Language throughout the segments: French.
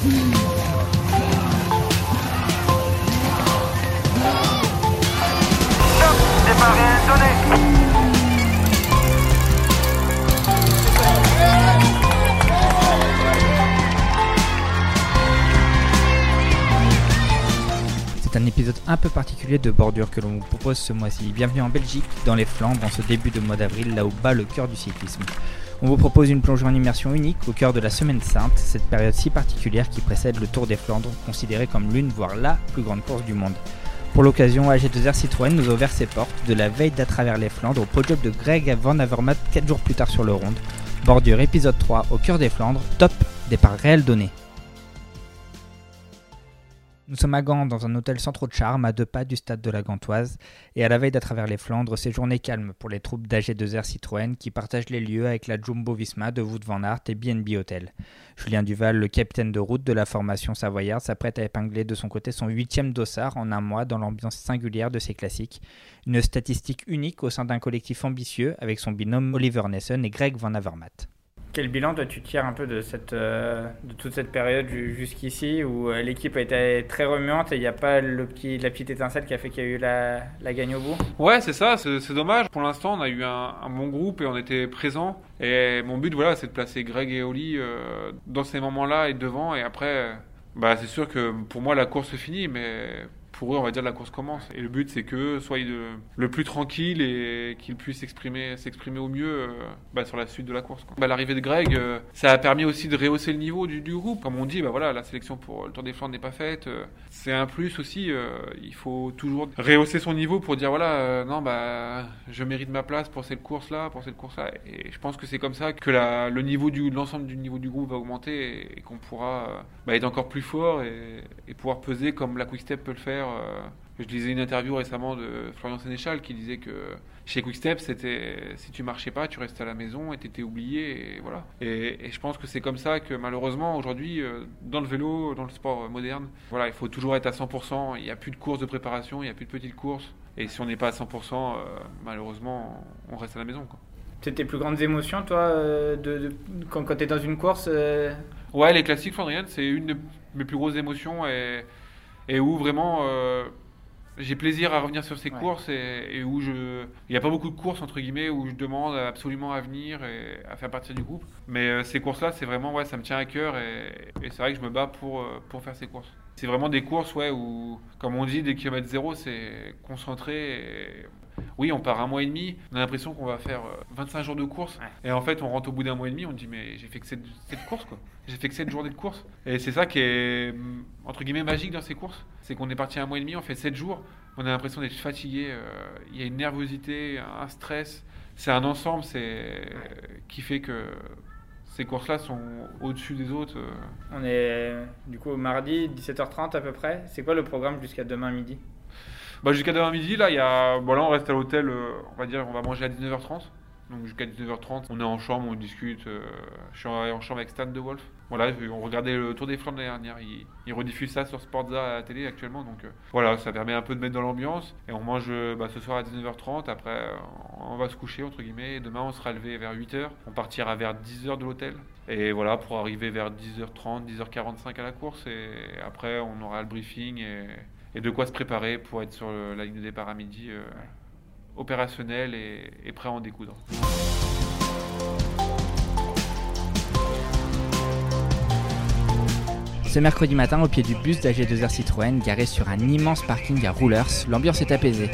C'est un épisode un peu particulier de Bordure que l'on vous propose ce mois-ci. Bienvenue en Belgique, dans les Flandres, en ce début de mois d'avril, là où bat le cœur du cyclisme. On vous propose une plongée en immersion unique au cœur de la Semaine Sainte, cette période si particulière qui précède le Tour des Flandres, considéré comme l'une, voire la plus grande course du monde. Pour l'occasion, AG2R Citroën nous a ouvert ses portes de la veille d'à travers les Flandres au podium de Greg Van Avermaet 4 jours plus tard sur le ronde. Bordure épisode 3 au cœur des Flandres, top, départ réel donné. Nous sommes à Gand, dans un hôtel sans trop de charme, à deux pas du stade de la Gantoise, et à la veille d'à travers les Flandres, c'est journée calme pour les troupes d'AG2R Citroën qui partagent les lieux avec la Jumbo Visma de Wout van Aert et BNB Hotel. Julien Duval, le capitaine de route de la formation savoyarde, s'apprête à épingler de son côté son huitième dossard en un mois dans l'ambiance singulière de ses classiques. Une statistique unique au sein d'un collectif ambitieux avec son binôme Oliver Nessen et Greg Van Avermaet. Quel bilan toi tu tires un peu de, cette, euh, de toute cette période jusqu'ici où euh, l'équipe a été très remuante et il n'y a pas le petit, la petite étincelle qui a fait qu'il y a eu la, la gagne au bout? Ouais, c'est ça, c'est dommage. Pour l'instant, on a eu un, bon groupe et on était présents. Et mon but, voilà, c'est de placer Greg et Oli euh, dans ces moments-là et devant. Et après, bah, c'est sûr que pour moi, la course est finie, mais pour eux, on va dire, la course commence. Et le but, c'est que soient le plus tranquille et qu'ils puissent s'exprimer, s'exprimer au mieux euh, bah, sur la suite de la course. Bah, L'arrivée de Greg, euh, ça a permis aussi de rehausser le niveau du, groupe. Comme on dit, bah, voilà, la sélection pour le Tour des Flandres n'est pas faite. Euh, c'est un plus aussi. il faut toujours rehausser son niveau pour dire, voilà, non, bah, je mérite ma place pour cette course-là, pour cette course-là. Et je pense que c'est comme ça que le niveau du, l'ensemble du niveau du groupe va augmenter et, qu'on pourra bah, être encore plus fort et, et pouvoir peser comme la Quick Step peut le faire je lisais une interview récemment de Florian Sénéchal qui disait que chez Quickstep, c'était si tu marchais pas, tu restais à la maison et t'étais oublié. Et voilà. Et, je pense que c'est comme ça que malheureusement aujourd'hui, euh, dans le vélo, dans le sport moderne, voilà, il faut toujours être à 100%. Il n'y a plus de courses de préparation, il n'y a plus de petites courses. Et si on n'est pas à 100%, euh, malheureusement, on reste à la maison. C'est tes plus grandes émotions, toi, de, quand, quand tu es dans une course Ouais, les classiques flandriennes, c'est une de mes plus grosses émotions. Et et où vraiment euh, j'ai plaisir à revenir sur ces courses et, où je il n'y a pas beaucoup de courses entre guillemets où je demande absolument à venir et à faire partie du groupe. Mais euh, ces courses là c'est vraiment ouais ça me tient à cœur et, c'est vrai que je me bats pour euh, pour faire ces courses. C'est vraiment des courses ouais où comme on dit des kilomètres zéro c'est concentré et oui, on part un mois et demi, on a l'impression qu'on va faire 25 euh, jours de course. Et en fait, on rentre au bout d'un mois et demi, on dit, mais j'ai fait que cette, course, quoi. J'ai fait que cette journée de course. Et c'est ça qui est, mm, entre guillemets, magique dans ces courses. C'est qu'on est parti un mois et demi, on fait 7 jours, on a l'impression d'être fatigué. Euh, il y a une nervosité, un stress. C'est un ensemble c'est qui fait que ces courses-là sont au-dessus des autres. Euh. On est du coup mardi, 17h30 à peu près. C'est quoi le programme jusqu'à demain midi? Bah, jusqu'à demain midi, là, il y a... bon, on reste à l'hôtel, euh, on va dire, on va manger à 19h30. Donc jusqu'à 19h30, on est en chambre, on discute. Euh, je suis en chambre avec Stan de Wolf. Voilà, on regardait le Tour des Flandres l'année dernière. Il, il, rediffuse ça sur Sportza à la télé actuellement. Donc euh, voilà, ça permet un peu de mettre dans l'ambiance. Et on mange bah, ce soir à 19h30. Après, on va se coucher, entre guillemets. Et demain, on sera levé vers 8h. On partira vers 10h de l'hôtel. Et voilà, pour arriver vers 10h30, 10h45 à la course. Et après, on aura le briefing et et de quoi se préparer pour être sur la ligne de départ à midi euh, opérationnel et, prêt à en découdre. Ce mercredi matin, au pied du bus d'AG2R Citroën, garé sur un immense parking à Roulers, l'ambiance est apaisée.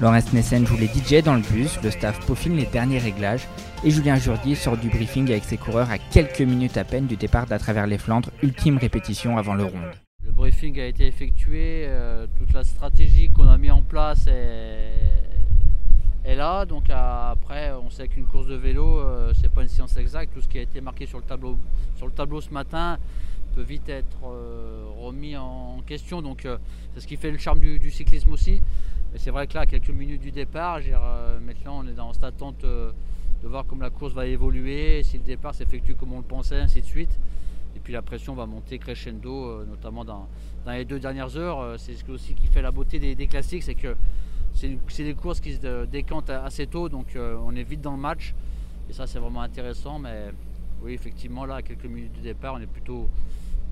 Laurence Nessen joue les DJ dans le bus, le staff peaufine les derniers réglages, et Julien Jourdier sort du briefing avec ses coureurs à quelques minutes à peine du départ d'à travers les Flandres, ultime répétition avant le ronde briefing a été effectué, euh, toute la stratégie qu'on a mis en place est, là. Donc après, on sait qu'une course de vélo, c'est pas une science exacte. Tout ce qui a été marqué sur le tableau, le ce matin peut vite être remis en question. Donc c'est ce qui fait le charme du, cyclisme aussi. Mais c'est vrai que là, à quelques minutes du départ, maintenant on est dans cette attente de voir comment la course va évoluer, si le départ s'effectue comme on le pensait, ainsi de suite. Puis la pression va monter crescendo, euh, notamment dans, les deux dernières heures. Euh, c'est ce aussi qui fait la beauté des, classiques, c'est que c'est des courses qui se décantent assez tôt, donc euh, on est vite dans le match. Et ça, c'est vraiment intéressant. Mais oui, effectivement, là, à quelques minutes du départ, on est plutôt,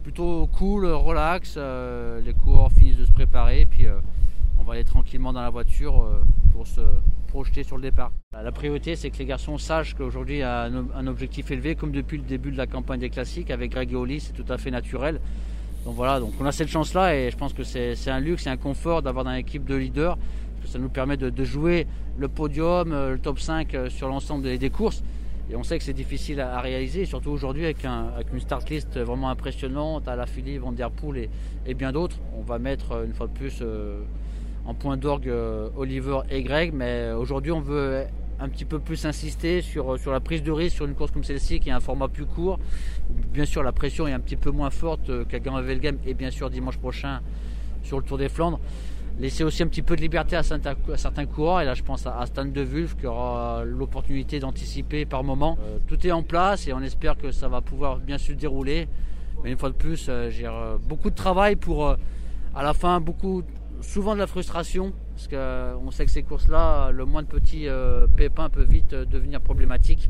plutôt cool, relax. les coureurs finissent de se préparer. Puis on va aller tranquillement dans la voiture pour se projeter sur le départ. La priorité, c'est que les garçons sachent qu'aujourd'hui, il y a un, objectif élevé, comme depuis le début de la campagne des classiques avec Greg et Oli, c'est tout à fait naturel. Donc voilà, donc on a cette chance-là et je pense que c'est un luxe, c'est un confort d'avoir dans l'équipe de leaders, parce que ça nous permet de, jouer le podium, euh, le top 5 euh, sur l'ensemble des, courses. Et on sait que c'est difficile à, réaliser, surtout aujourd'hui avec, une start list vraiment impressionnante, à la Philippe, Van Der Poel et, bien d'autres. On va mettre euh, une fois de plus en point d'orgue Oliver et Greg, mais aujourd'hui on veut un petit peu plus insister sur, sur la prise de risque sur une course comme celle-ci qui a un format plus court. Bien sûr, la pression est un petit peu moins forte qu'à Game et bien sûr dimanche prochain sur le Tour des Flandres. Laisser aussi un petit peu de liberté à certains, à certains coureurs. Et là, je pense à Stan de Wulf qui aura l'opportunité d'anticiper par moment. Euh, tout est en place et on espère que ça va pouvoir bien se dérouler. Mais une fois de plus, euh, j'ai euh, beaucoup de travail pour à la fin beaucoup souvent de la frustration, parce qu'on euh, sait que ces courses-là, le moins de petits euh, pépins peut vite euh, devenir problématique.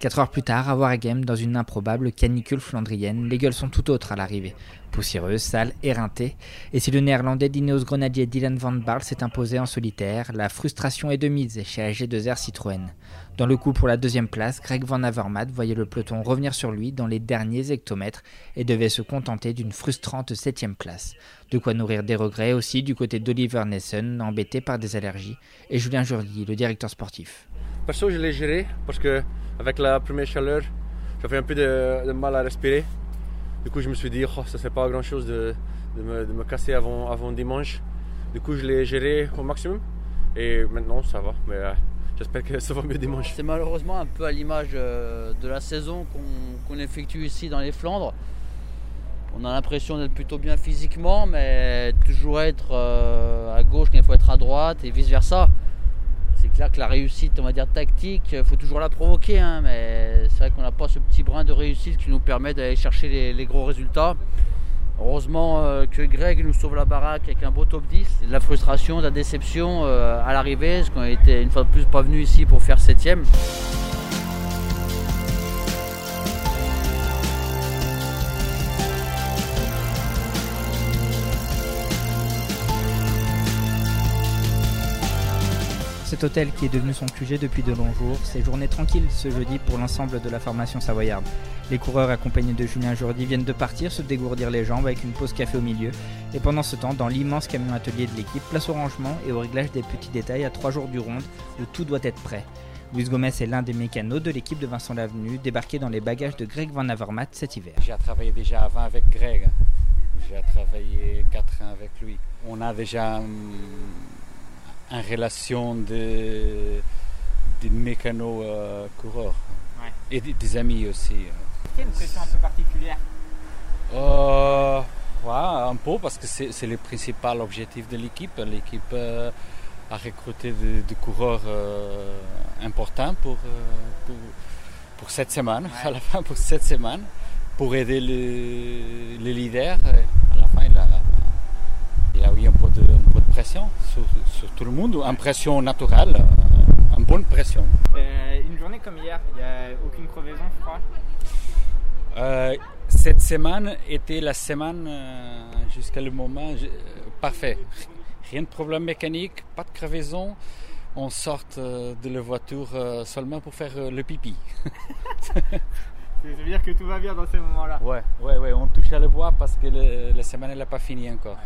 Quatre heures plus tard, à Wargame, dans une improbable canicule flandrienne, les gueules sont tout autres à l'arrivée. Poussiéreuses, sales, éreintées. Et si le néerlandais d'Ineos Grenadier Dylan Van Baarle s'est imposé en solitaire, la frustration est de mise chez AG2R Citroën. Dans le coup pour la deuxième place, Greg Van Avermaet voyait le peloton revenir sur lui dans les derniers hectomètres et devait se contenter d'une frustrante septième place. De quoi nourrir des regrets aussi du côté d'Oliver Nessen, embêté par des allergies, et Julien Jourdi, le directeur sportif. Perso, je l'ai géré parce que avec la première chaleur, j'avais un peu de, mal à respirer. Du coup, je me suis dit, oh, ça ne pas grand chose de, me, casser avant, dimanche. Du coup, je l'ai géré au maximum et maintenant ça va. J'espère que ça va mieux dimanche. C'est malheureusement un peu à l'image euh, de la saison qu'on effectue ici dans les Flandres. On a l'impression d'être plutôt bien physiquement, mais toujours être euh, à gauche quand il faut être à droite et vice versa. C'est clair que la réussite, on va dire tactique, il faut toujours la provoquer, hein, mais c'est vrai qu'on n'a pas ce petit brin de réussite qui nous permet d'aller chercher les gros résultats. Heureusement euh, que Greg nous sauve la baraque avec un beau top 10. De la frustration, la déception euh, à l'arrivée, parce qu'on était une fois de plus pas venu ici pour faire septième. Hôtel qui est devenu son QG depuis de longs jours, c'est journée tranquille ce jeudi pour l'ensemble de la formation savoyarde. Les coureurs accompagnés de Julien Jourdi viennent de partir se dégourdir les jambes avec une pause café au milieu. Et pendant ce temps, dans l'immense camion atelier de l'équipe, place au rangement et au réglage des petits détails à trois jours du ronde où tout doit être prêt. Luis Gomez est l'un des mécanos de l'équipe de Vincent Lavenu, débarqué dans les bagages de Greg Van Avermaet cet hiver. J'ai travaillé déjà avant avec Greg. J'ai travaillé 4 ans avec lui. On a déjà hum, une relation de, de mécano-coureurs euh, et des, amis aussi. C'est une pression un peu particulière? Euh, ouais, Un peu parce que c'est le principal objectif de l'équipe. L'équipe euh, a recruté des coureurs importants pour, pour, cette semaine, à la fin pour cette semaine, pour aider les, les leaders. À la fin, il a, il a eu un peu de, pression sur, tout le monde, une pression naturelle, euh, une bonne pression. Euh, une journée comme hier, il n'y a aucune crevaison, je crois euh, Cette semaine était la semaine jusqu'à le moment parfait. Rien de problème mécanique, pas de crevaison. On sort de la voiture seulement pour faire le pipi. Ça veut dire que tout va bien dans ces moments-là. Ouais, ouais, ouais, on touche à le bois parce que la semaine n'est pas finie encore.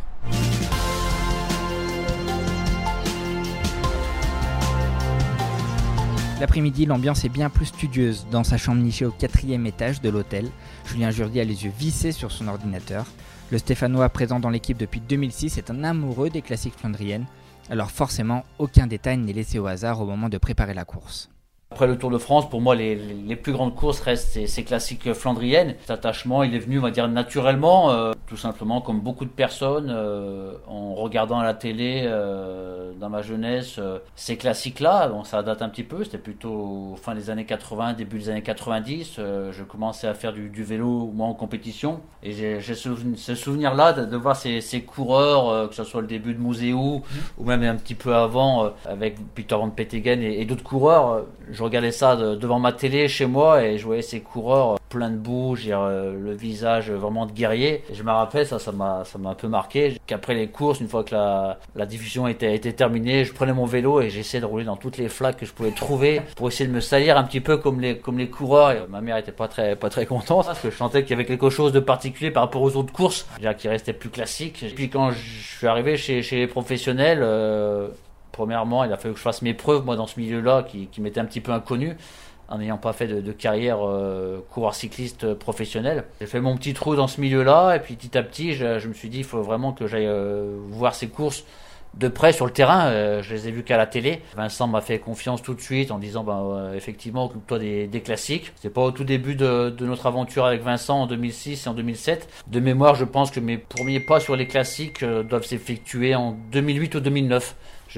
L'après-midi, l'ambiance est bien plus studieuse dans sa chambre nichée au quatrième étage de l'hôtel. Julien Jourdi a les yeux vissés sur son ordinateur. Le Stéphanois présent dans l'équipe depuis 2006 est un amoureux des classiques flandriennes Alors forcément, aucun détail n'est laissé au hasard au moment de préparer la course. Après le Tour de France, pour moi, les, les plus grandes courses restent ces, classiques flandriennes. Cet attachement, il est venu, on va dire, naturellement, euh, tout simplement comme beaucoup de personnes, euh, en regardant à la télé euh, dans ma jeunesse ces classiques-là. Bon, ça date un petit peu, c'était plutôt fin des années 80, début des années 90. je commençais à faire du, du, vélo, moi, en compétition. Et j'ai ce, souvenir-là de, voir ces, ces coureurs, que ce soit le début de Muséou, ou même un petit peu avant, avec Peter Van Peteggen et, et d'autres coureurs regardais ça devant ma télé chez moi et je voyais ces coureurs euh, plein de boue, euh, le visage vraiment de guerrier. Je me rappelle, ça, ça m'a, ça un peu marqué. Qu'après les courses, une fois que la, diffusion était, terminée, je prenais mon vélo et j'essayais de rouler dans toutes les flaques que je pouvais trouver pour essayer de me salir un petit peu comme les, comme les coureurs. Ma mère était pas très, pas très contente parce que je sentais qu'il y avait quelque chose de particulier par rapport aux autres courses, qui restait plus classique. Et puis quand je suis arrivé chez, chez les professionnels, euh, premièrement, il a fallu que je fasse mes preuves, moi, dans ce milieu-là, qui, m'était un petit peu inconnu, en n'ayant pas fait de, carrière euh, coureur cycliste professionnel. J'ai fait mon petit trou dans ce milieu-là, et puis petit à petit, je, me suis dit, il faut vraiment que j'aille euh, voir ces courses de près sur le terrain. Euh, je les ai vus qu'à la télé. Vincent m'a fait confiance tout de suite en disant, ben, effectivement, occupe-toi des, des, classiques. C'est pas au tout début de, de, notre aventure avec Vincent en 2006 et en 2007. De mémoire, je pense que mes premiers pas sur les classiques doivent s'effectuer en 2008 ou 2009.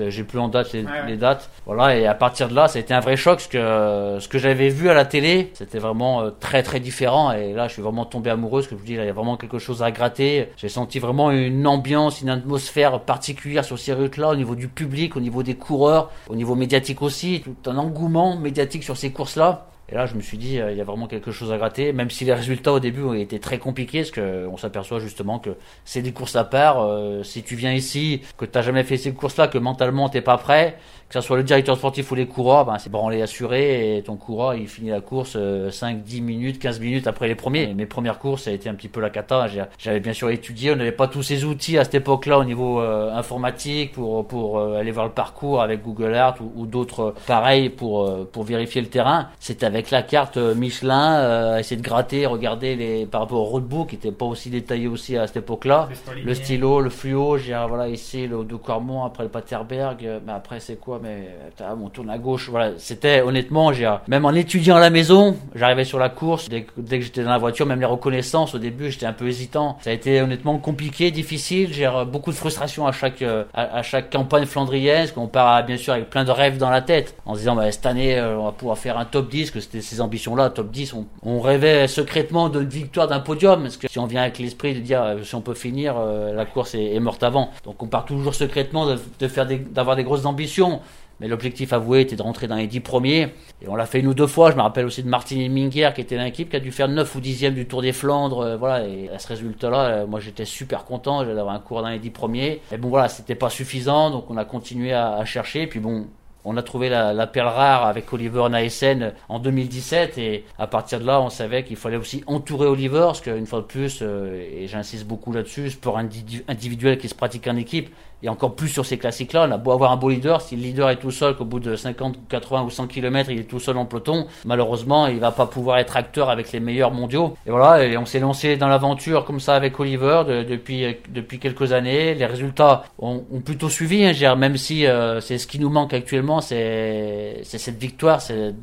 J'ai plus en date les, dates. Voilà, et à partir de là, ça a été un vrai choc parce que euh, ce que j'avais vu à la télé, c'était vraiment euh, très très différent. Et là, je suis vraiment tombé amoureux. Ce que je vous dis, il y a vraiment quelque chose à gratter. J'ai senti vraiment une ambiance, une atmosphère particulière sur ces routes-là, au niveau du public, au niveau des coureurs, au niveau médiatique aussi. Tout un engouement médiatique sur ces courses-là. Et là, je me suis dit, euh, il y a vraiment quelque chose à gratter, même si les résultats au début ont été très compliqués, parce qu'on s'aperçoit justement que c'est des courses à part. Euh, si tu viens ici, que tu n'as jamais fait ces courses-là, que mentalement t'es pas prêt, que ce soit le directeur sportif ou les coureurs, ben, c'est branlé assuré et ton coureur il finit la course 5, 10 minutes, 15 minutes après les premiers. mes premières courses, ça a été un petit peu la cata. J'avais bien sûr étudié, on n'avait pas tous ces outils à cette époque-là au niveau euh, informatique pour, pour euh, aller voir le parcours avec Google Earth ou, d'autres pareils pour, euh, pour vérifier le terrain. Avec la carte Michelin, essayer de gratter, regarder les, par rapport au roadbook qui n'était pas aussi détaillé aussi à cette époque-là. Le stylo, le fluo, j'ai voilà ici le de Cormont, après le Paterberg, mais après c'est quoi mais on tourne à gauche. Voilà, c'était honnêtement, j'ai même en étudiant à la maison, j'arrivais sur la course. Dès, que j'étais dans la voiture, même les reconnaissances au début, j'étais un peu hésitant. Ça a été honnêtement compliqué, difficile. J'ai beaucoup de frustration à chaque à, chaque campagne flandrienne, qu'on part bien sûr avec plein de rêves dans la tête, en se disant bah, cette année euh, on va pouvoir faire un top 10, que c'était ces ambitions-là, top 10. On, rêvait secrètement d'une victoire d'un podium, parce que si on vient avec l'esprit de dire euh, si on peut finir, euh, la course est, morte avant. Donc on part toujours secrètement de, d'avoir des grosses ambitions. Mais l'objectif avoué était de rentrer dans les 10 premiers. Et on l'a fait une ou deux fois. Je me rappelle aussi de Martin Minguer qui était l'équipe, qui a dû faire 9 ou 10e du Tour des Flandres. Euh, voilà. Et à ce résultat-là, moi j'étais super content d'avoir un cours dans les 10 premiers. Mais bon voilà, c'était pas suffisant. Donc on a continué à, à chercher. Puis bon, on a trouvé la, perle rare avec Oliver Naesen en 2017 et à partir de là, on savait qu'il fallait aussi entourer Oliver parce qu'une fois de plus, euh, et j'insiste beaucoup là-dessus, sport individuel qui se pratique en équipe, et encore plus sur ces classiques-là, on a beau avoir un beau leader, si le leader est tout seul, qu'au bout de 50, 80 ou 100 km, il est tout seul en peloton, malheureusement, il va pas pouvoir être acteur avec les meilleurs mondiaux. Et voilà, et on s'est lancé dans l'aventure comme ça avec Oliver depuis, depuis quelques années. Les résultats ont, plutôt suivi, hein, même si euh, c'est ce qui nous manque actuellement, c'est cette victoire, c'est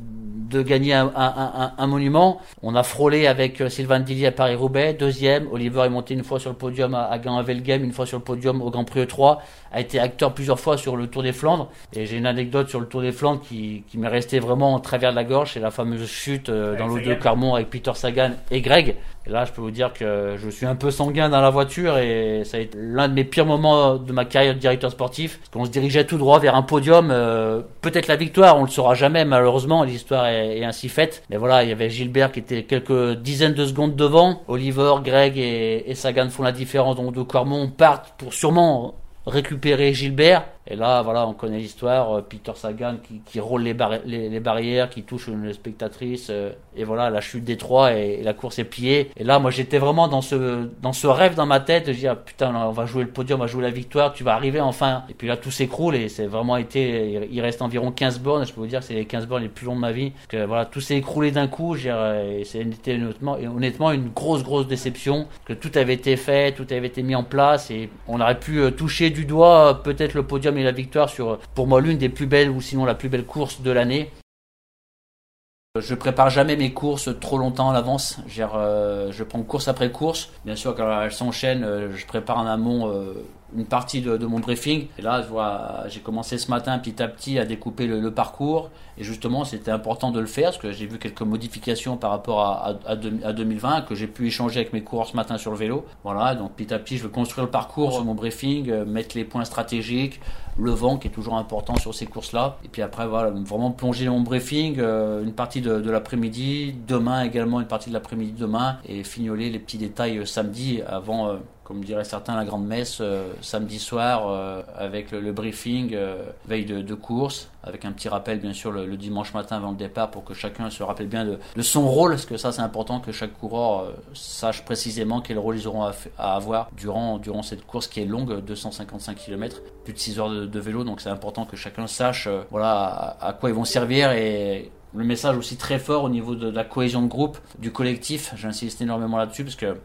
de gagner un, monument. On a frôlé avec euh, Sylvain Dilly à Paris-Roubaix, deuxième. Oliver est monté une fois sur le podium à, à Game, une fois sur le podium au Grand Prix E3. A été acteur plusieurs fois sur le Tour des Flandres. Et j'ai une anecdote sur le Tour des Flandres qui, m'est restée vraiment en travers de la gorge. C'est la fameuse chute euh, dans l'eau de Carmont avec Peter Sagan et Greg. Et là, je peux vous dire que je suis un peu sanguin dans la voiture et ça a été l'un de mes pires moments de ma carrière de directeur sportif. Parce qu'on se dirigeait tout droit vers un podium. Euh, peut-être la victoire, on le saura jamais, malheureusement. L'histoire est, ainsi faite. Mais voilà, il y avait Gilbert qui était quelques dizaines de secondes devant. Oliver, Greg et, Sagan font la différence. Donc, de Cormont partent pour sûrement récupérer Gilbert. Et là, voilà, on connaît l'histoire. Euh, Peter Sagan qui, qui roule les, barrières, qui touche une spectatrice. Euh, et voilà, la chute des trois et, la course est pliée. Et là, moi, j'étais vraiment dans ce, dans ce rêve dans ma tête. Je dis, ah, putain, on va jouer le podium, on va jouer la victoire, tu vas arriver enfin. Et puis là, tout s'écroule et c'est vraiment été, il reste environ 15 bornes. Je peux vous dire c'est les 15 bornes les plus longs de ma vie. Que voilà, tout s'est écroulé d'un coup. C'était honnêtement, honnêtement une grosse, grosse déception. Que tout avait été fait, tout avait été mis en place et on aurait pu euh, toucher du doigt peut-être le podium la victoire sur, pour moi, l'une des plus belles ou sinon la plus belle course de l'année. Je prépare jamais mes courses trop longtemps à l'avance. Euh, je prends course après course. Bien sûr, quand elles s'enchaînent, euh, je prépare en amont euh, une partie de, mon briefing. Et là, j'ai commencé ce matin petit à petit à découper le, parcours. Et justement, c'était important de le faire parce que j'ai vu quelques modifications par rapport à, à, 2020 que j'ai pu échanger avec mes coureurs ce matin sur le vélo. Voilà, donc petit à petit, je veux construire le parcours sur mon briefing, euh, mettre les points stratégiques, le vent qui est toujours important sur ces courses-là. Et puis après, voilà, vraiment plonger mon briefing, euh, une partie de, de l'après-midi, demain également une partie de l'après-midi demain, et fignoler les petits détails euh, samedi avant comme diraient certains, la grande messe euh, samedi soir euh, avec le, briefing, euh, veille de, course, avec un petit rappel bien sûr le, dimanche matin avant le départ pour que chacun se rappelle bien de, son rôle, parce que ça c'est important que chaque coureur sache précisément quel rôle ils auront à, avoir durant, durant cette course qui est longue, 255 km, plus de 6 heures de, vélo, donc c'est important que chacun sache voilà, à, quoi ils vont servir et le message aussi très fort au niveau de la cohésion de groupe, du collectif, j'insiste énormément là-dessus parce que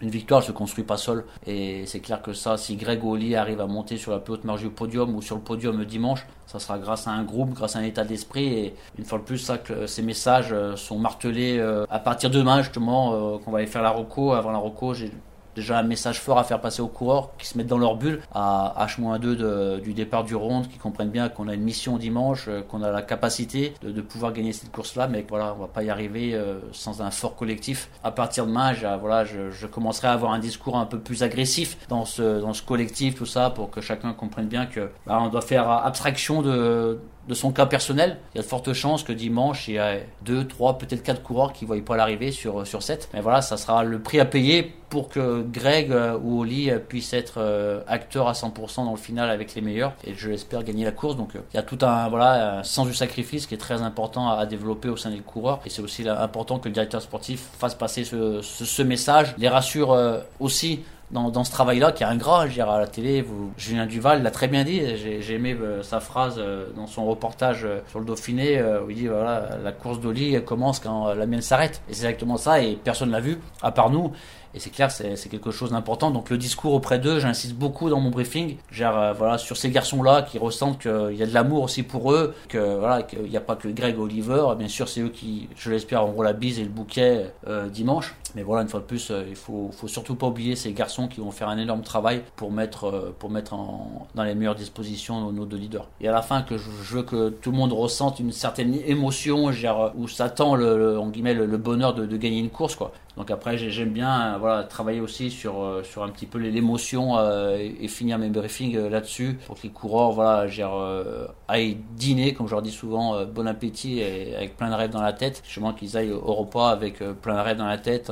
une victoire ne se construit pas seule. Et c'est clair que ça, si Greg Oli arrive à monter sur la plus haute marge du podium ou sur le podium dimanche, ça sera grâce à un groupe, grâce à un état d'esprit. Et une fois de plus, ça, ces messages euh, sont martelés euh, à partir de demain, justement, euh, qu'on va aller faire la roco. Avant la roco, j'ai déjà un message fort à faire passer aux coureurs qui se mettent dans leur bulle à H-2 du départ du ronde, qui comprennent bien qu'on a une mission dimanche, euh, qu'on a la capacité de, pouvoir gagner cette course-là, mais voilà, on va pas y arriver euh, sans un fort collectif. À partir de demain, voilà, je, commencerai à avoir un discours un peu plus agressif dans ce, dans ce collectif, tout ça, pour que chacun comprenne bien que bah, on doit faire abstraction de de son cas personnel, il y a de fortes chances que dimanche, il y a 2, 3, peut-être 4 coureurs qui ne voient pas l'arrivée sur, sur 7. Mais voilà, ça sera le prix à payer pour que Greg euh, ou Oli euh, puissent être euh, acteurs à 100% dans le final avec les meilleurs. Et je l'espère gagner la course. Donc il y a tout un, voilà, sens du sacrifice qui est très important à, développer au sein des coureurs. Et c'est aussi important que le directeur sportif fasse passer ce message, les rassure aussi dans, ce travail-là qui est ingrat. Je à la télé, vous, Julien Duval l'a très bien dit. J'ai aimé euh, sa phrase euh, dans son reportage euh, sur le Dauphiné où il dit voilà, la course d'Oli commence quand la mienne s'arrête. Et c'est exactement ça, et personne l'a vu, à part nous. Et c'est clair, c'est quelque chose d'important. Donc le discours auprès d'eux, j'insiste beaucoup dans mon briefing, genre, voilà, sur ces garçons-là qui ressentent qu'il y a de l'amour aussi pour eux, que voilà, qu'il n'y a pas que Greg Oliver. Bien sûr, c'est eux qui, je l'espère, auront la bise et le bouquet dimanche. Mais voilà, une fois de plus, il faut, faut surtout pas oublier ces garçons qui vont faire un énorme travail pour mettre, euh, pour mettre en, dans les meilleures dispositions nos deux leaders. Et à la fin, que je, veux que tout le monde ressente une certaine émotion, genre, où s'attend le, guillemets, le, bonheur de, de, gagner une course, quoi. Donc après, j'aime bien euh, voilà, travailler aussi sur, euh, sur un petit peu l'émotion euh, et, finir mes briefings là-dessus pour que les coureurs voilà, gèrent, aillent dîner, comme je leur dis souvent, bon appétit et avec plein de rêves dans la tête. Justement qu'ils aillent au repas avec plein de rêves dans la tête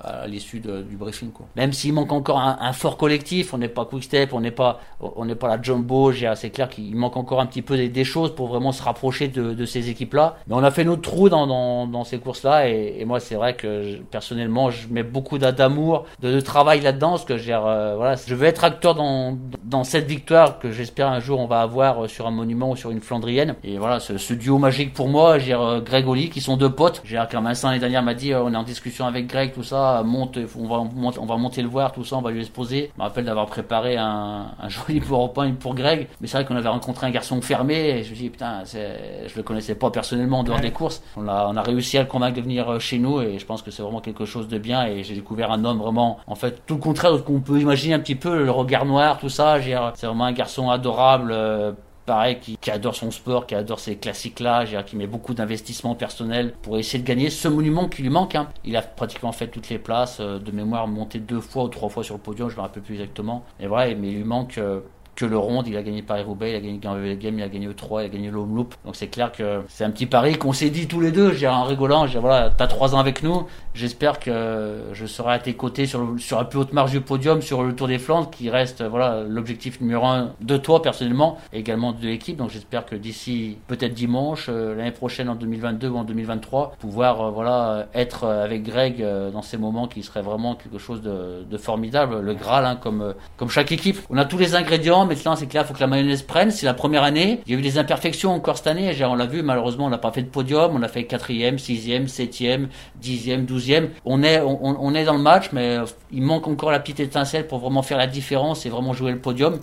à l'issue du briefing. Quoi. Même s'il manque encore un, fort collectif, on n'est pas Quick Step, on n'est pas, pas la Jumbo, c'est clair qu'il manque encore un petit peu des, choses pour vraiment se rapprocher de, ces équipes-là. Mais on a fait notre trou dans, dans, ces courses-là et moi c'est vrai que personnellement je mets beaucoup d'amour, de, travail là-dedans, parce que euh, voilà, je veux être acteur dans, dans cette victoire que j'espère un jour on va avoir euh, sur un monument ou sur une Flandrienne. Et voilà, ce, duo magique pour moi, j'ai euh, Greg Oli, qui sont deux potes. J'ai quand Vincent l'année dernière m'a dit, on est en discussion avec Greg, tout ça, monte, on va, on va monter le voir, tout ça, on va lui exposer. Je me rappelle d'avoir préparé un, un joli PowerPoint pour Greg, mais c'est vrai qu'on avait rencontré un garçon fermé, et je me dis, putain, je le connaissais pas personnellement en dehors des courses. On a, on a réussi à le convaincre de venir chez nous, et je pense que c'est vraiment quelque chose chose de bien et j'ai découvert un homme vraiment, en fait, tout le contraire de ce qu'on peut imaginer un petit peu, le regard noir, tout ça. C'est vraiment un garçon adorable. Euh, pareil, qui, adore son sport, qui adore ces classiques-là, qui met beaucoup d'investissement personnel pour essayer de gagner ce monument qui lui manque. Hein. Il a pratiquement fait toutes les places, euh, de mémoire monté deux fois ou trois fois sur le podium, je me rappelle plus exactement. Et voilà, mais il lui manque euh, que le Ronde, il a gagné Paris-Roubaix, il a gagné Game, il a gagné E3, il a gagné le Home Loop. Donc c'est clair que c'est un petit pari qu'on s'est dit tous les deux, j'ai en rigolant, j'ai voilà, t'as trois ans avec nous, j'espère que je serai à tes côtés sur, sur la plus haute marge du podium sur le Tour des Flandres, qui reste voilà l'objectif numéro un de toi personnellement, et également de l'équipe. Donc j'espère que d'ici peut-être dimanche, euh, l'année prochaine en 2022 ou en 2023, pouvoir euh, voilà être avec Greg euh, dans ces moments qui seraient vraiment quelque chose de, de formidable, le Graal hein, comme comme chaque équipe. On a tous les ingrédients maintenant, maintenant c'est clair, il faut que la mayonnaise prenne. C'est la première année. Il y a eu des imperfections encore cette année. On l'a vu, malheureusement, on n'a pas fait de podium. On a fait quatrième, sixième, septième, dixième, douzième. On est, on, on est dans le match, mais il manque encore la petite étincelle pour vraiment faire la différence et vraiment jouer le podium.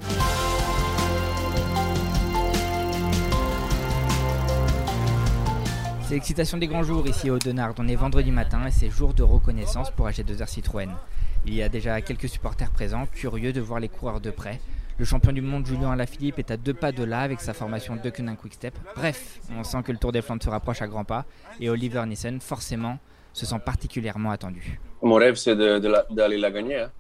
C'est l'excitation des grands jours ici au Denard. On est vendredi matin et c'est jour de reconnaissance pour AG2R Citroën. Il y a déjà quelques supporters présents, curieux de voir les coureurs de près. Le champion du monde Julien Alaphilippe est à deux pas de là avec sa formation de Quick Quickstep. Bref, on sent que le Tour des Flandres se rapproche à grands pas et Oliver Nissen, forcément, se sent particulièrement attendu. Mon rêve, c'est d'aller la gagner. Hein.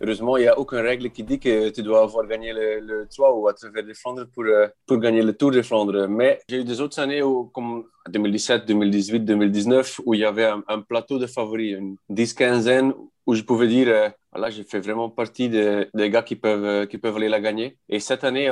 Heureusement, il n'y a aucune règle qui dit que tu dois avoir gagné le, le Tour ou à travers les Flandres pour, euh, pour gagner le Tour des Flandres. Mais j'ai eu des autres années où, comme 2017, 2018, 2019 où il y avait un, plateau de favoris, une 10-15 où je pouvais dire, euh, voilà, j'ai fait vraiment partie des, gars qui peuvent, euh, qui peuvent aller la gagner. Et cette année,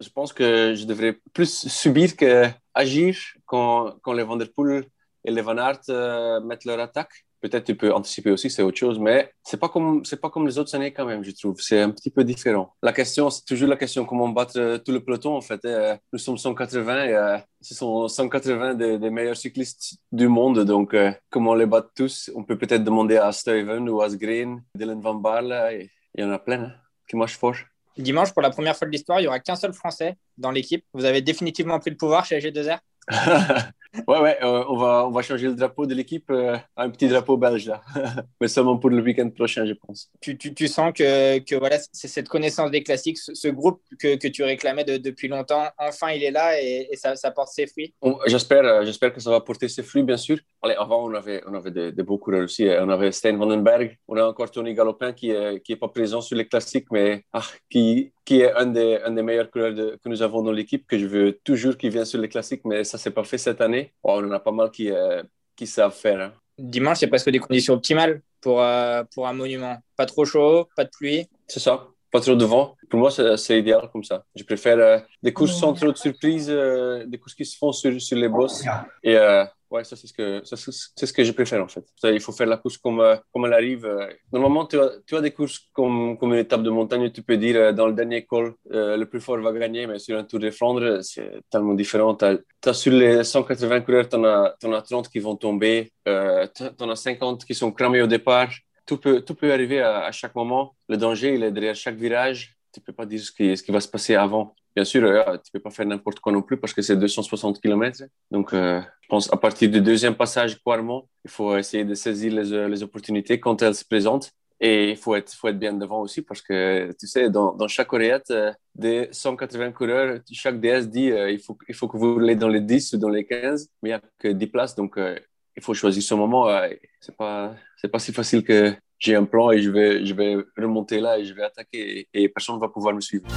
je pense que je devrais plus subir qu'agir quand, quand les Van Der Poel et les Van Aert mettent leur attaque peut-être tu peux anticiper aussi, c'est autre chose, mais c'est pas comme c'est pas comme les autres années quand même, je trouve. C'est un petit peu différent. La question, c'est toujours la question comment battre euh, tout le peloton en fait. Euh, nous sommes 180 et euh, ce sont 180 des, meilleurs cyclistes du monde, donc comment les battre tous? On peut peut-être demander à Steven ou à Asgreen, Dylan Van Baarle, il y en a plein hein, qui marchent fort. Dimanche, pour la première fois de l'histoire, il n'y aura qu'un seul Français dans l'équipe. Vous avez définitivement pris le pouvoir chez G2R ouais, ouais, euh, on, va, on va changer le drapeau de l'équipe euh, à un petit drapeau belge, là. Mais seulement pour le week-end prochain, je pense. Tu, tu, tu sens que, que voilà, c'est cette connaissance des classiques, ce, groupe que, que, tu réclamais depuis longtemps, enfin, il est là et, ça, ça, porte ses fruits? J'espère euh, j'espère que ça va porter ses fruits, bien sûr. Allez, avant, on avait, on avait des, beaux coureurs aussi. On avait Stein Vandenberg, on a encore Tony Galopin qui n'est qui est pas présent sur les classiques, mais ah, qui, qui est un des, un des meilleurs coureurs que nous avons dans l'équipe, que je veux toujours qu'il vienne sur les classiques, mais ça s'est pas fait cette année. On en a pas mal qui, euh, qui savent faire. Hein. Dimanche, c'est presque des conditions optimales pour, euh, pour un monument. Pas trop chaud, pas de pluie. C'est ça, pas trop de vent. Pour moi, c'est idéal comme ça. Je préfère euh, des courses sans trop de surprises, des courses qui se font sur, sur les bosses. Et Ouais, ça c'est ce que c'est ce que je préfère en fait. il faut faire la course comme euh, elle arrive. Euh. Normalement, tu as, tu as des courses comme comme une étape de montagne, tu peux dire euh, dans le dernier col le plus fort va gagner, mais sur un Tour de Flandre, c'est tellement différent. Sur les 180 coureurs, tu en, as 30 qui vont tomber, tu en as 50 qui sont cramés au départ. Tout peut tout peut arriver à, chaque moment. Le danger, il est derrière chaque virage. Tu peux pas dire ce qui, ce qui va se passer avant. Bien sûr, tu ne peux pas faire n'importe quoi non plus parce que c'est 260 km. Donc, euh, je pense à partir du deuxième passage, clairement, il faut essayer de saisir les, les, opportunités quand elles se présentent. Et il faut être, faut être bien devant aussi parce que, tu sais, dans, dans chaque oreillette euh, des 180 coureurs, chaque DS dit euh, il, faut, il faut que vous roulez dans les 10 ou dans les 15, mais il n'y a que 10 places. Donc, il faut choisir ce moment. c'est pas, pas si facile que j'ai un plan et je vais, je vais remonter là et je vais attaquer et, et personne ne va pouvoir me suivre.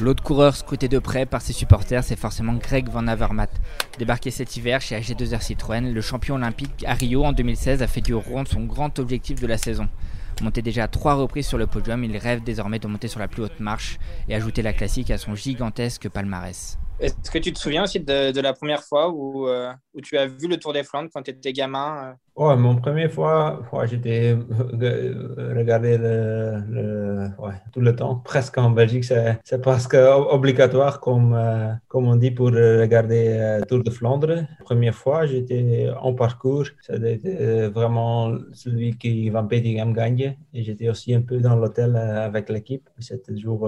L'autre coureur scruté de près par ses supporters, c'est forcément Greg Van Avermaet. Débarqué cet hiver chez AG2R Citroën, le champion olympique à Rio en 2016 a fait du rond son grand objectif de la saison. Monté déjà à trois reprises sur le podium, il rêve désormais de monter sur la plus haute marche et ajouter la classique à son gigantesque palmarès. Est-ce que tu te souviens aussi de, la première fois où, euh, où, tu as vu le Tour des Flandres quand tu étais gamin euh? Mon première fois, j'étais regardé le, ouais, tout le temps, presque en Belgique. C'est presque obligatoire, comme, euh, comme on dit, pour regarder euh, Tour de Flandre. La première fois, j'étais en parcours. C'était euh, vraiment celui qui Van Petegem gagne. Et j'étais aussi un peu dans l'hôtel avec l'équipe. C'était toujours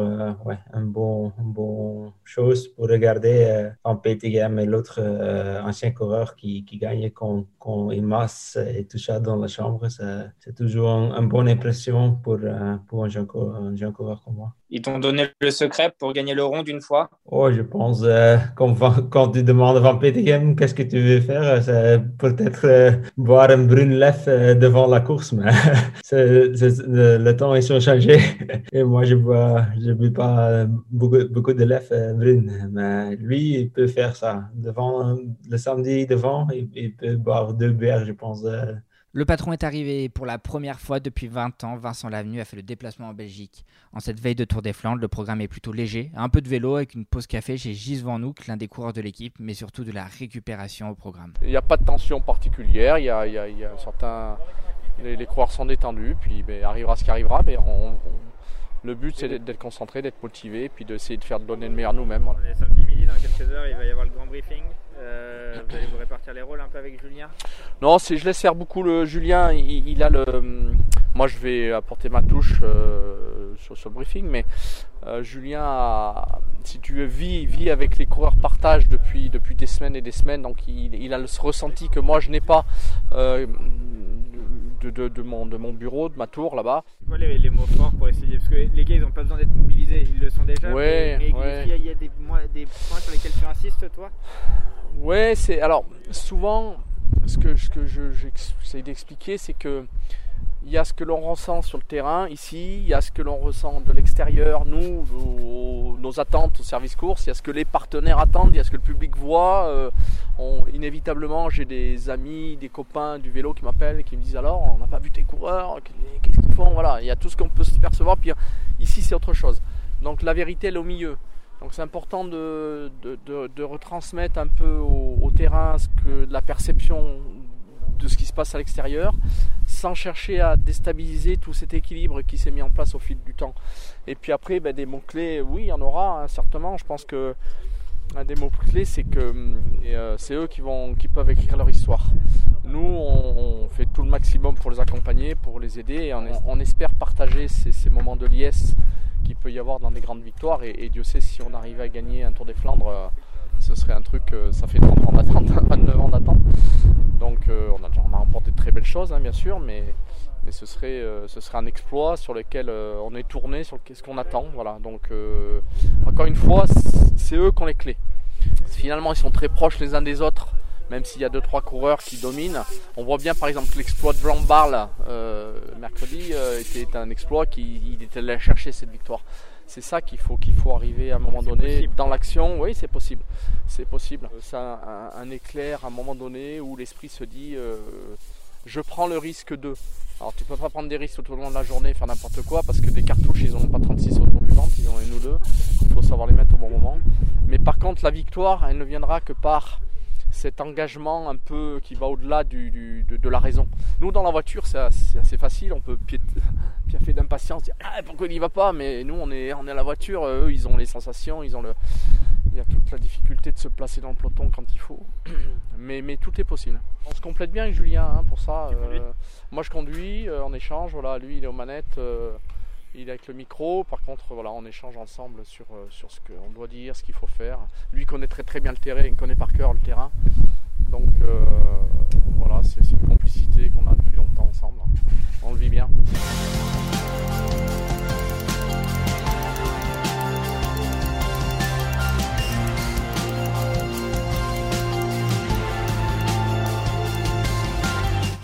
ouais, un bon, bon chose pour regarder Van Petegem et l'autre ancien coureur qui, qui gagne quand, quand il et tout ça dans la chambre, c'est toujours une, bonne impression pour, euh, pour un, jeune, un jeune coureur comme moi. Ils t'ont donné le secret pour gagner le rond d'une fois? Oh, je pense, euh, quand, quand, tu demandes Van Petegem qu'est-ce que tu veux faire, c'est peut-être euh, boire un brune lef devant la course, mais le, temps ils sont changés. Et moi, je bois, je bois pas beaucoup, beaucoup de lef brune, mais lui, il peut faire ça. Devant, le samedi, devant, il, il peut boire deux bières, je pense, le patron est arrivé pour la première fois depuis 20 ans. Vincent Lavenu a fait le déplacement en Belgique. En cette veille de Tour des Flandres, le programme est plutôt léger. Un peu de vélo avec une pause café chez Gis Van Hoek, l'un des coureurs de l'équipe, mais surtout de la récupération au programme. Il n'y a pas de tension particulière. Il y a, certains. Les, coureurs sont détendus, puis ben, arrivera ce qui arrivera. Mais le but, c'est d'être concentré, d'être motivé, puis d'essayer de faire de donner le meilleur nous-mêmes. On dans quelques heures, il va y avoir le grand briefing. Euh, vous allez vous répartir les rôles un peu avec Julien Non, je laisse faire beaucoup le Julien. Il, a le, Moi, je vais apporter ma touche euh, sur, sur, le briefing, mais euh, Julien, a, si tu veux, vit, avec les coureurs partage depuis, depuis des semaines et des semaines, donc il, a le ressenti que moi je n'ai pas de, de, de, mon, de mon bureau, de ma tour là-bas. C'est quoi les, les, mots forts pour essayer? Parce que les gars, ils n'ont pas besoin d'être mobilisés, ils le sont déjà. Ouais, mais, mais ouais. il y a des, des points sur lesquels tu insistes, toi? Ouais, c'est alors souvent ce que, j'essaie d'expliquer, c'est que il y a ce que l'on ressent sur le terrain ici, il y a ce que l'on ressent de l'extérieur, nous, nos, attentes au service course, il y a ce que les partenaires attendent, il y a ce que le public voit. Euh, inévitablement, j'ai des amis, des copains du vélo qui m'appellent et qui me disent alors, on n'a pas vu tes coureurs, qu'est-ce qu'ils font Voilà, il y a tout ce qu'on peut se percevoir. Puis ici, c'est autre chose. Donc la vérité, elle est au milieu. Donc c'est important de, retransmettre un peu au, au, terrain ce que la perception de ce qui se passe à l'extérieur, sans chercher à déstabiliser tout cet équilibre qui s'est mis en place au fil du temps. Et puis après, ben, des mots-clés, oui, il y en aura, hein, certainement. Je pense que un des mots-clés, c'est que euh, c'est eux qui, vont, qui peuvent écrire leur histoire. Nous, on, fait tout le maximum pour les accompagner, pour les aider, et on, espère partager ces, moments de liesse qu'il peut y avoir dans des grandes victoires. Et, Dieu sait si on arrivait à gagner un Tour des Flandres, euh, ce serait un truc, euh, ça fait 30 ans d'attente, 29 ans d'attente. Donc on, a, on a remporté de très belles choses, hein, bien sûr, mais, mais ce, serait, euh, ce serait un exploit sur lequel euh, on est tourné, sur ce qu'on attend. Voilà. Donc euh, encore une fois, c'est eux qui ont les clés. Finalement, ils sont très proches les uns des autres même s'il y a 2-3 coureurs qui dominent. On voit bien par exemple que l'exploit de Blanc mercredi était un exploit qui il était allé chercher cette victoire. C'est ça qu'il faut qu'il faut arriver à un moment donné possible. dans l'action. Oui, c'est possible. C'est possible. C'est un, un, un, éclair à un moment donné où l'esprit se dit je prends le risque de. Alors tu peux pas prendre des risques tout au long de la journée, faire n'importe quoi, parce que des cartouches, ils n'ont pas 36 autour du ventre, ils ont une ou deux. Il faut savoir les mettre au bon moment. Mais par contre, la victoire, elle ne viendra que par cet engagement un peu qui va au-delà du, du, de, de, la raison. Nous, dans la voiture, c'est assez, assez, facile, on peut piaffer d'impatience, dire ah, pourquoi il n'y va pas, mais nous, on est, on est à la voiture, eux, ils ont les sensations, ils ont le... Il y a toute la difficulté de se placer dans le peloton quand il faut. Mais, mais tout est possible. On se complète bien avec Julien hein, pour ça. Euh, moi, je conduis euh, en échange. Voilà, lui, il est aux manettes. Euh, il est avec le micro. Par contre, voilà, on échange ensemble sur, euh, sur ce qu'on doit dire, ce qu'il faut faire. Lui connaît très très bien le terrain, il connaît par cœur le terrain. Donc euh, voilà, c'est une complicité qu'on a depuis longtemps ensemble. On le vit bien.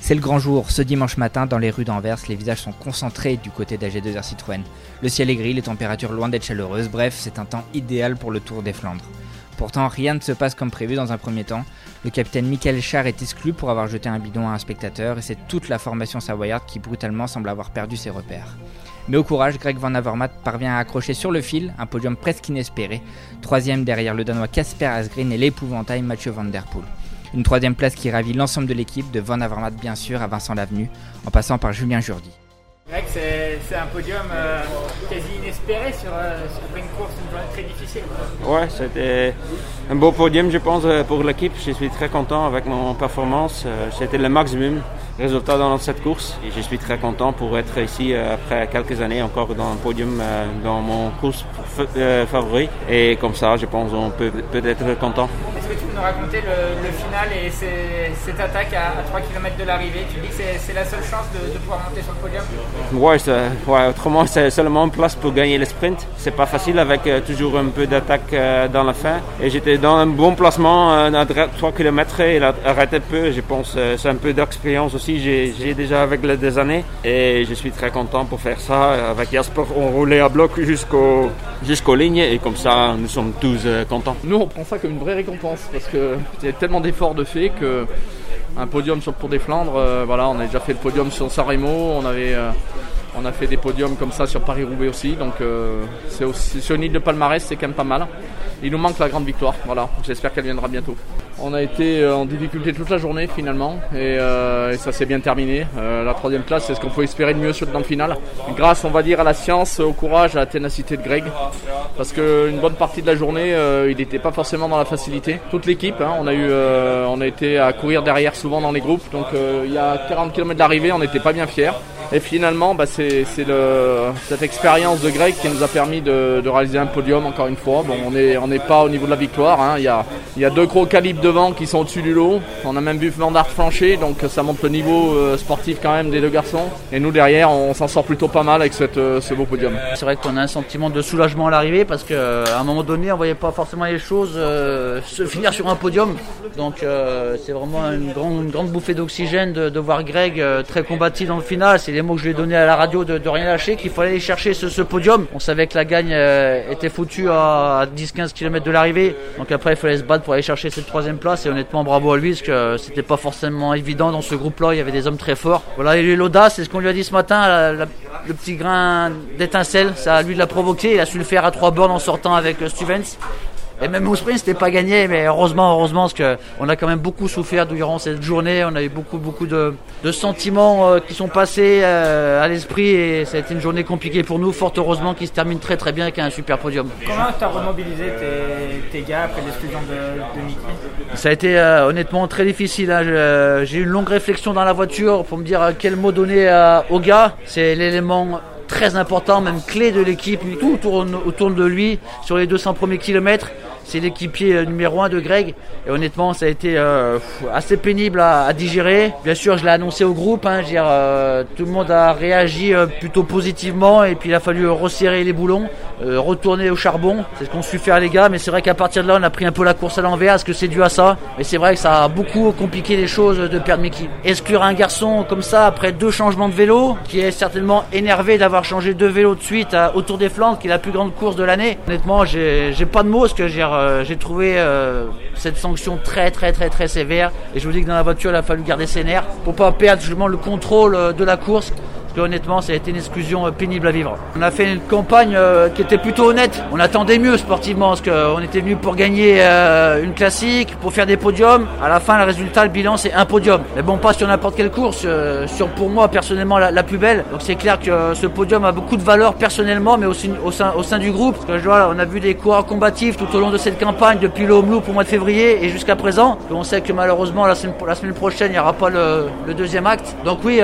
C'est le grand jour. Ce dimanche matin, dans les rues d'Anvers, les visages sont concentrés du côté d'AG2R Citroën. Le ciel est gris, les températures loin d'être chaleureuses. Bref, c'est un temps idéal pour le Tour des Flandres. Pourtant, rien ne se passe comme prévu dans un premier temps. Le capitaine Michael Char est exclu pour avoir jeté un bidon à un spectateur et c'est toute la formation savoyarde qui brutalement semble avoir perdu ses repères. Mais au courage, Greg Van Avermaet parvient à accrocher sur le fil un podium presque inespéré, troisième derrière le Danois Casper Asgreen et l'épouvantail Mathieu Van Der Poel. Une troisième place qui ravit l'ensemble de l'équipe, de Van Avermaet bien sûr à Vincent Lavenu, en passant par Julien Jourdi. C'est un podium euh, quasi inespéré sur, euh, sur, une course, une journée très difficile. Ouais, c'était un beau podium, je pense, pour l'équipe. Je suis très content avec mon performance. C'était le maximum résultat dans cette course. Et je suis très content pour être ici après quelques années encore dans le podium dans mon course favori. Et comme ça, je pense qu'on peut peut être content. Est-ce que tu peux nous raconter le, le final et cette attaque à, à 3 km de l'arrivée? Tu dis que c'est la seule chance de, de, pouvoir monter sur le podium Ouais, autrement c'est seulement une place pour gagner le sprint. C'est pas facile avec euh, toujours un peu d'attaque euh, dans la fin. Et j'étais dans un bon placement euh, à 3 km et arrêté peu. Je pense c'est un peu d'expérience aussi j'ai déjà avec les des années et je suis très content pour faire ça. Avec Jasper, on roulait à bloc jusqu'au jusqu'aux lignes et comme ça, nous sommes tous euh, contents. Nous, on prend ça comme une vraie récompense parce que il y a tellement d'efforts de fait que un podium sur le Tour des Flandres, euh, voilà, on a déjà fait le podium sur San Remo, on avait euh, on a fait des podiums comme ça sur Paris-Roubaix aussi, donc euh, c'est aussi sur une île de palmarès, c'est quand même pas mal. Il nous manque la grande victoire, voilà. J'espère qu'elle viendra bientôt. On a été en difficulté toute la journée finalement, et, euh, ça s'est bien terminé. Euh, la troisième place, c'est ce qu'on peut espérer de mieux dans le final. Grâce, on va dire, à la science, au courage, à la ténacité de Greg, parce qu'une bonne partie de la journée, euh, il n'était pas forcément dans la facilité. Toute l'équipe, hein, on a on a été à courir derrière souvent dans les groupes, donc il y a 40 km d'arrivée, on n'était pas bien fiers. Et finalement, bah, c'est cette expérience de Greg qui nous a permis de, réaliser un podium encore une fois. Bon, on n'est pas au niveau de la victoire. Hein. Il, y a, deux gros calibres devant qui sont au-dessus du lot. On a même vu Vandart flancher, donc ça montre le niveau euh, sportif quand même des deux garçons. Et nous derrière, on s'en sort plutôt pas mal avec euh, ce beau podium. C'est vrai qu'on a un sentiment de soulagement à l'arrivée parce qu'à un moment donné, on voyait pas forcément les choses euh, se finir sur un podium. Donc c'est vraiment une grande, bouffée d'oxygène de, voir Greg très combattu dans le final. Les mots que je lui ai donnés à la radio de, rien lâcher, qu'il fallait aller chercher ce, podium. On savait que la gagne euh, était foutue à, 10-15 km de l'arrivée. Donc après, il fallait se battre pour aller chercher cette troisième place. Et honnêtement, bravo à lui, parce que c'était pas forcément évident dans ce groupe-là. Il y avait des hommes très forts. Voilà, il a eu l'audace, c'est ce qu'on lui a dit ce matin. le petit grain d'étincelle, ça lui de l'a provoqué. Il a su le faire à trois bornes en sortant avec euh, Stevens. Et même au sprint, c'était pas gagné, mais heureusement, heureusement, parce que on a quand même beaucoup souffert durant cette journée. On a eu beaucoup, beaucoup de, de sentiments euh, qui sont passés euh, à l'esprit et ça a été une journée compliquée pour nous. Fort heureusement, qui se termine très, très bien avec un super podium. Comment tu as remobilisé tes, tes, gars après l'exclusion de, de Mickey? Ça a été euh, honnêtement très difficile. Hein. J'ai eu une longue réflexion dans la voiture pour me dire quel mot donner aux gars. C'est l'élément très important, même clé de l'équipe. Tout tourne autour de lui sur les 200 premiers kilomètres c'est l'équipier euh, numéro un de Greg. Et honnêtement, ça a été euh, assez pénible à, digérer. Bien sûr, je l'ai annoncé au groupe. Hein, euh, tout le monde a réagi plutôt positivement. Et puis il a fallu resserrer les boulons, retourner au charbon. C'est ce qu'on su faire les gars. Mais c'est vrai qu'à partir de là, on a pris un peu la course à l'envers. Est-ce que c'est dû à ça? Mais c'est vrai que ça a beaucoup compliqué les choses de perdre Mickey. Exclure un garçon comme ça après deux changements de vélo, qui est certainement énervé d'avoir changé deux vélos de suite autour des Flandres, qui est la plus grande course de l'année. Honnêtement, j'ai pas de mots. Ce que j'ai euh, j'ai trouvé euh, cette sanction très très très très sévère. Et je vous dis que dans la voiture il a fallu garder ses nerfs pour pas perdre justement le contrôle euh, de la course honnêtement, ça a été une exclusion euh, pénible à vivre. On a fait une campagne euh, qui était plutôt honnête. On attendait mieux sportivement, parce qu'on était venu pour gagner euh, une classique, pour faire des podiums. À la fin, le résultat, le bilan, c'est un podium. Mais bon, pas sur n'importe quelle course, sur pour moi personnellement la, plus belle. Donc c'est clair que ce podium a beaucoup de valeur personnellement, mais aussi au sein, du groupe. Parce que on a vu des coureurs combatifs tout au long de cette campagne, depuis le Homeloop au mois de février et jusqu'à présent. on sait que malheureusement, la semaine, prochaine, il n'y aura pas le, deuxième acte. Donc oui,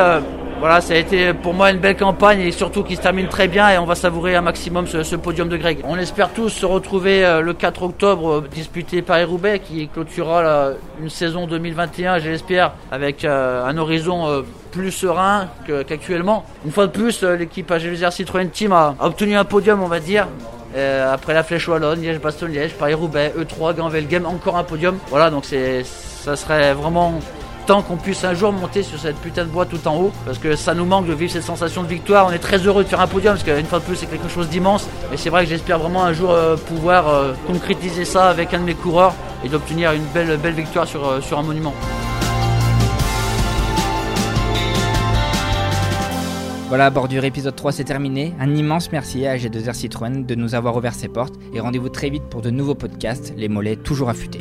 voilà, ça a été pour moi une belle campagne et surtout qui se termine très bien et on va savourer un maximum ce, podium de Greg. On espère tous se retrouver euh, le 4 octobre euh, disputé Paris-Roubaix qui clôturera une saison 2021, j'espère, avec euh, un horizon plus serein qu'actuellement. Une fois de plus, l'équipe AG2R Citroën Team a, obtenu un podium, on va dire, après la Flèche Wallonne, Liège-Bastogne-Liège, Paris-Roubaix, E3, Ganvel-Game, encore un podium. Voilà, donc ça serait vraiment tant qu'on puisse un jour monter sur cette putain de boîte tout en haut, parce que ça nous manque de vivre cette sensation de victoire. On est très heureux de faire un podium, parce qu'une fois de plus, c'est quelque chose d'immense. Et c'est vrai que j'espère vraiment un jour euh, pouvoir euh, concrétiser ça avec un de mes coureurs et d'obtenir une belle, belle victoire sur, euh, sur un monument. Voilà, bordure épisode 3 c'est terminé. Un immense merci à G2R Citroën de nous avoir ouvert ses portes et rendez-vous très vite pour de nouveaux podcasts, les mollets toujours affûtés.